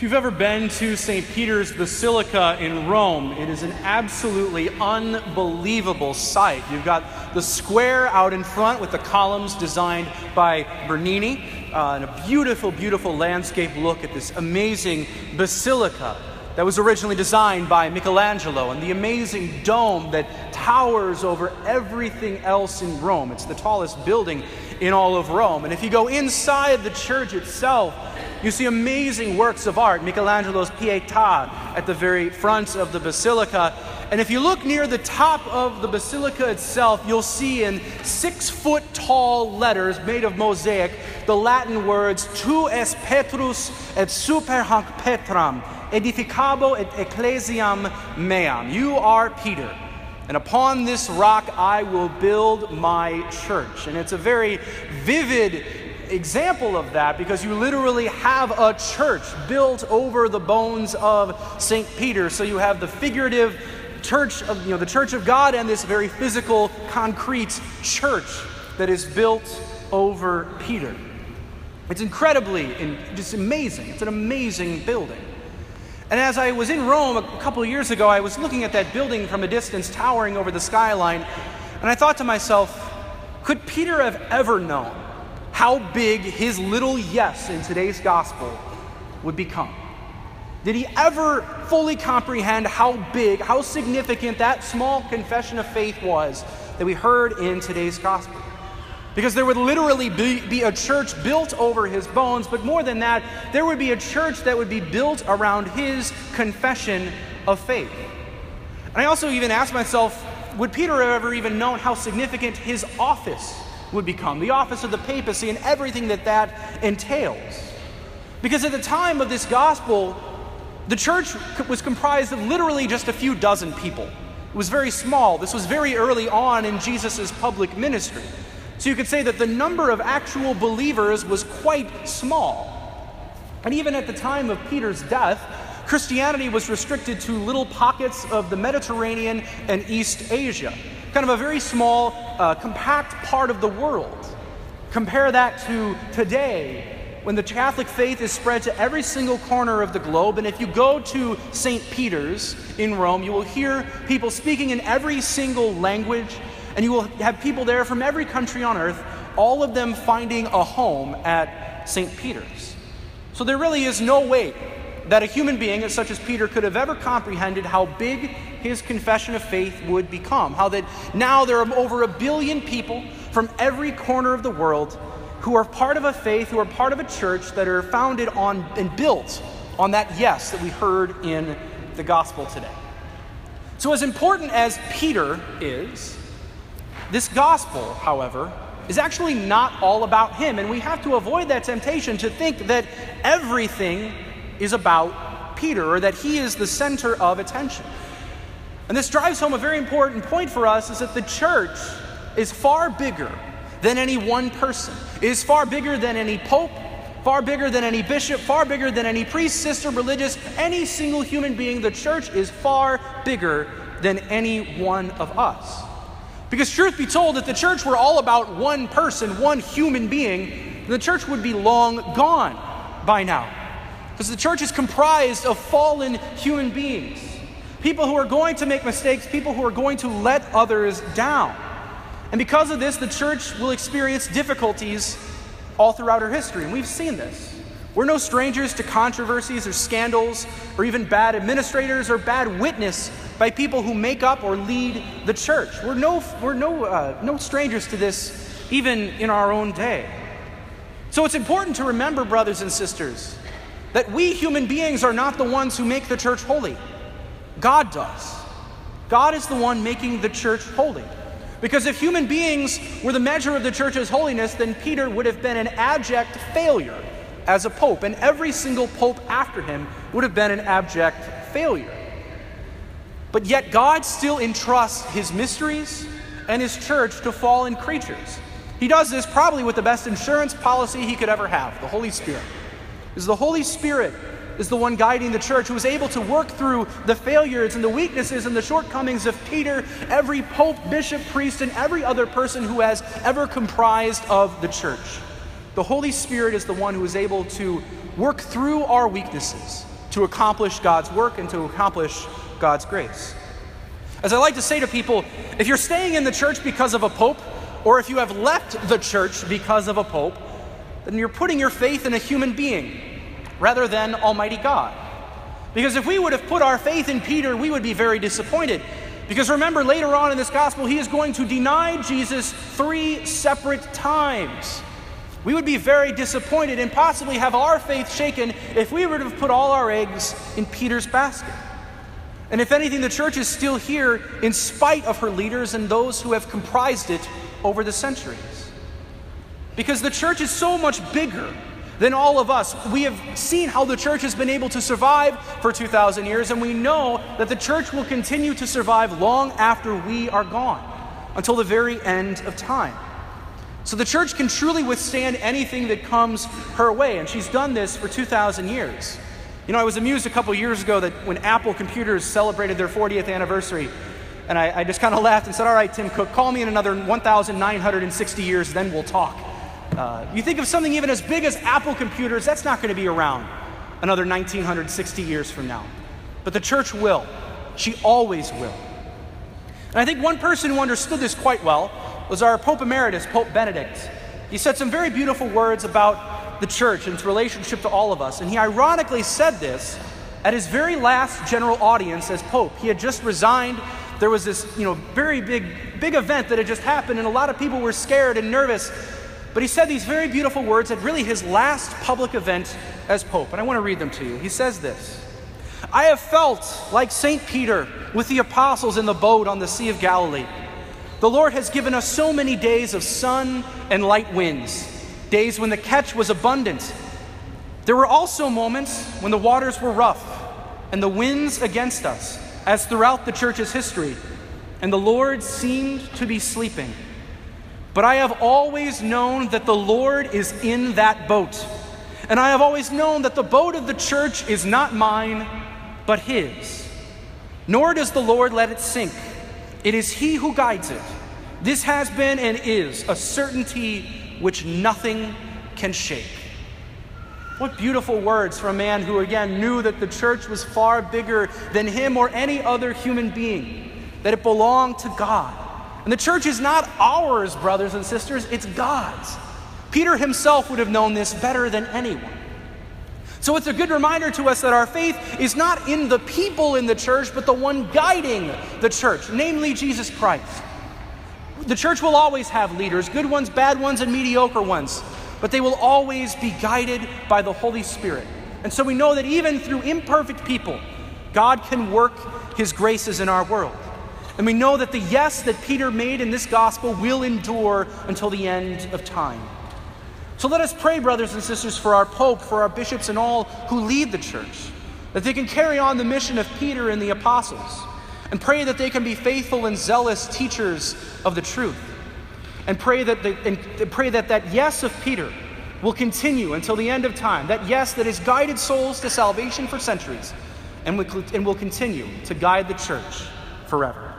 If you've ever been to St. Peter's Basilica in Rome, it is an absolutely unbelievable sight. You've got the square out in front with the columns designed by Bernini, uh, and a beautiful, beautiful landscape look at this amazing basilica that was originally designed by Michelangelo, and the amazing dome that towers over everything else in Rome. It's the tallest building in all of Rome. And if you go inside the church itself, you see amazing works of art, Michelangelo's Pietà at the very front of the basilica. And if you look near the top of the basilica itself, you'll see in six foot tall letters made of mosaic the Latin words Tu es Petrus et super hanc Petram, edificabo et ecclesiam meam. You are Peter. And upon this rock I will build my church. And it's a very vivid example of that because you literally have a church built over the bones of St. Peter. So you have the figurative church of you know the church of God and this very physical concrete church that is built over Peter. It's incredibly and just amazing. It's an amazing building. And as I was in Rome a couple years ago, I was looking at that building from a distance, towering over the skyline, and I thought to myself, could Peter have ever known how big his little yes in today's gospel would become. Did he ever fully comprehend how big, how significant that small confession of faith was that we heard in today's gospel? Because there would literally be, be, a church built over his bones, but more than that, there would be a church that would be built around his confession of faith. And I also even asked myself, would Peter have ever even known how significant his office would become, the office of the papacy, and everything that that entails. Because at the time of this gospel, the church was comprised of literally just a few dozen people. It was very small. This was very early on in Jesus' public ministry. So you could say that the number of actual believers was quite small. And even at the time of Peter's death, Christianity was restricted to little pockets of the Mediterranean and East Asia kind of a very small, uh, compact part of the world. Compare that to today, when the Catholic faith is spread to every single corner of the globe. And if you go to St. Peter's in Rome, you will hear people speaking in every single language, and you will have people there from every country on earth, all of them finding a home at St. Peter's. So there really is no way that a human being, such as Peter, could have ever comprehended how big his confession of faith would become. How that now there are over a billion people from every corner of the world who are part of a faith, who are part of a church that are founded on and built on that yes that we heard in the gospel today. So, as important as Peter is, this gospel, however, is actually not all about him. And we have to avoid that temptation to think that everything is about Peter or that he is the center of attention. And this drives home a very important point for us is that the church is far bigger than any one person. It is far bigger than any pope, far bigger than any bishop, far bigger than any priest, sister, religious, any single human being. The church is far bigger than any one of us. Because, truth be told, if the church were all about one person, one human being, the church would be long gone by now. Because the church is comprised of fallen human beings, people who are going to make mistakes, people who are going to let others down. And because of this, the church will experience difficulties all throughout her history. And we've seen this. We're no strangers to controversies or scandals or even bad administrators or bad witness by people who make up or lead the church. We're no, we're no, uh, no strangers to this even in our own day. So it's important to remember, brothers and sisters, that we human beings are not the ones who make the church holy. God does. God is the one making the church holy. Because if human beings were the measure of the church's holiness, then Peter would have been an abject failure as a pope, and every single pope after him would have been an abject failure. But yet, God still entrusts his mysteries and his church to fallen creatures. He does this probably with the best insurance policy he could ever have the Holy Spirit is the Holy Spirit is the one guiding the church who is able to work through the failures and the weaknesses and the shortcomings of Peter, every pope, bishop, priest, and every other person who has ever comprised of the church. The Holy Spirit is the one who is able to work through our weaknesses to accomplish God's work and to accomplish God's grace. As I like to say to people, if you're staying in the church because of a pope, or if you have left the church because of a pope, then you're putting your faith in a human being rather than Almighty God. Because if we would have put our faith in Peter, we would be very disappointed. Because remember, later on in this gospel, he is going to deny Jesus three separate times. We would be very disappointed and possibly have our faith shaken if we were to put all our eggs in Peter's basket. And if anything, the church is still here in spite of her leaders and those who have comprised it over the centuries. Because the church is so much bigger than all of us. We have seen how the church has been able to survive for 2,000 years, and we know that the church will continue to survive long after we are gone, until the very end of time. So the church can truly withstand anything that comes her way, and she's done this for 2,000 years. You know, I was amused a couple years ago that when Apple Computers celebrated their 40th anniversary, and I, I just kind of laughed and said, All right, Tim Cook, call me in another 1,960 years, then we'll talk. Uh, you think of something even as big as Apple Computers, that's not going to be around another 1960 years from now. But the church will. She always will. And I think one person who understood this quite well was our Pope Emeritus, Pope Benedict. He said some very beautiful words about the church and its relationship to all of us. And he ironically said this at his very last general audience as Pope. He had just resigned. There was this, you know, very big, big event that had just happened, and a lot of people were scared and nervous. But he said these very beautiful words at really his last public event as Pope. And I want to read them to you. He says this I have felt like St. Peter with the apostles in the boat on the Sea of Galilee. The Lord has given us so many days of sun and light winds, days when the catch was abundant. There were also moments when the waters were rough and the winds against us, as throughout the church's history, and the Lord seemed to be sleeping. But I have always known that the Lord is in that boat. And I have always known that the boat of the church is not mine, but His. Nor does the Lord let it sink. It is He who guides it. This has been and is a certainty which nothing can shake. What beautiful words from a man who, again, knew that the church was far bigger than him or any other human being, that it belonged to God. And the church is not ours, brothers and sisters, it's God's. Peter himself would have known this better than anyone. So it's a good reminder to us that our faith is not in the people in the church, but the one guiding the church, namely Jesus Christ. The church will always have leaders, good ones, bad ones, and mediocre ones, but they will always be guided by the Holy Spirit. And so we know that even through imperfect people, God can work his graces in our world. And we know that the yes that Peter made in this gospel will endure until the end of time. So let us pray, brothers and sisters, for our Pope, for our bishops, and all who lead the church, that they can carry on the mission of Peter and the apostles, and pray that they can be faithful and zealous teachers of the truth. And pray that, the, and pray that that yes of Peter will continue until the end of time, that yes that has guided souls to salvation for centuries, and will, and will continue to guide the church forever.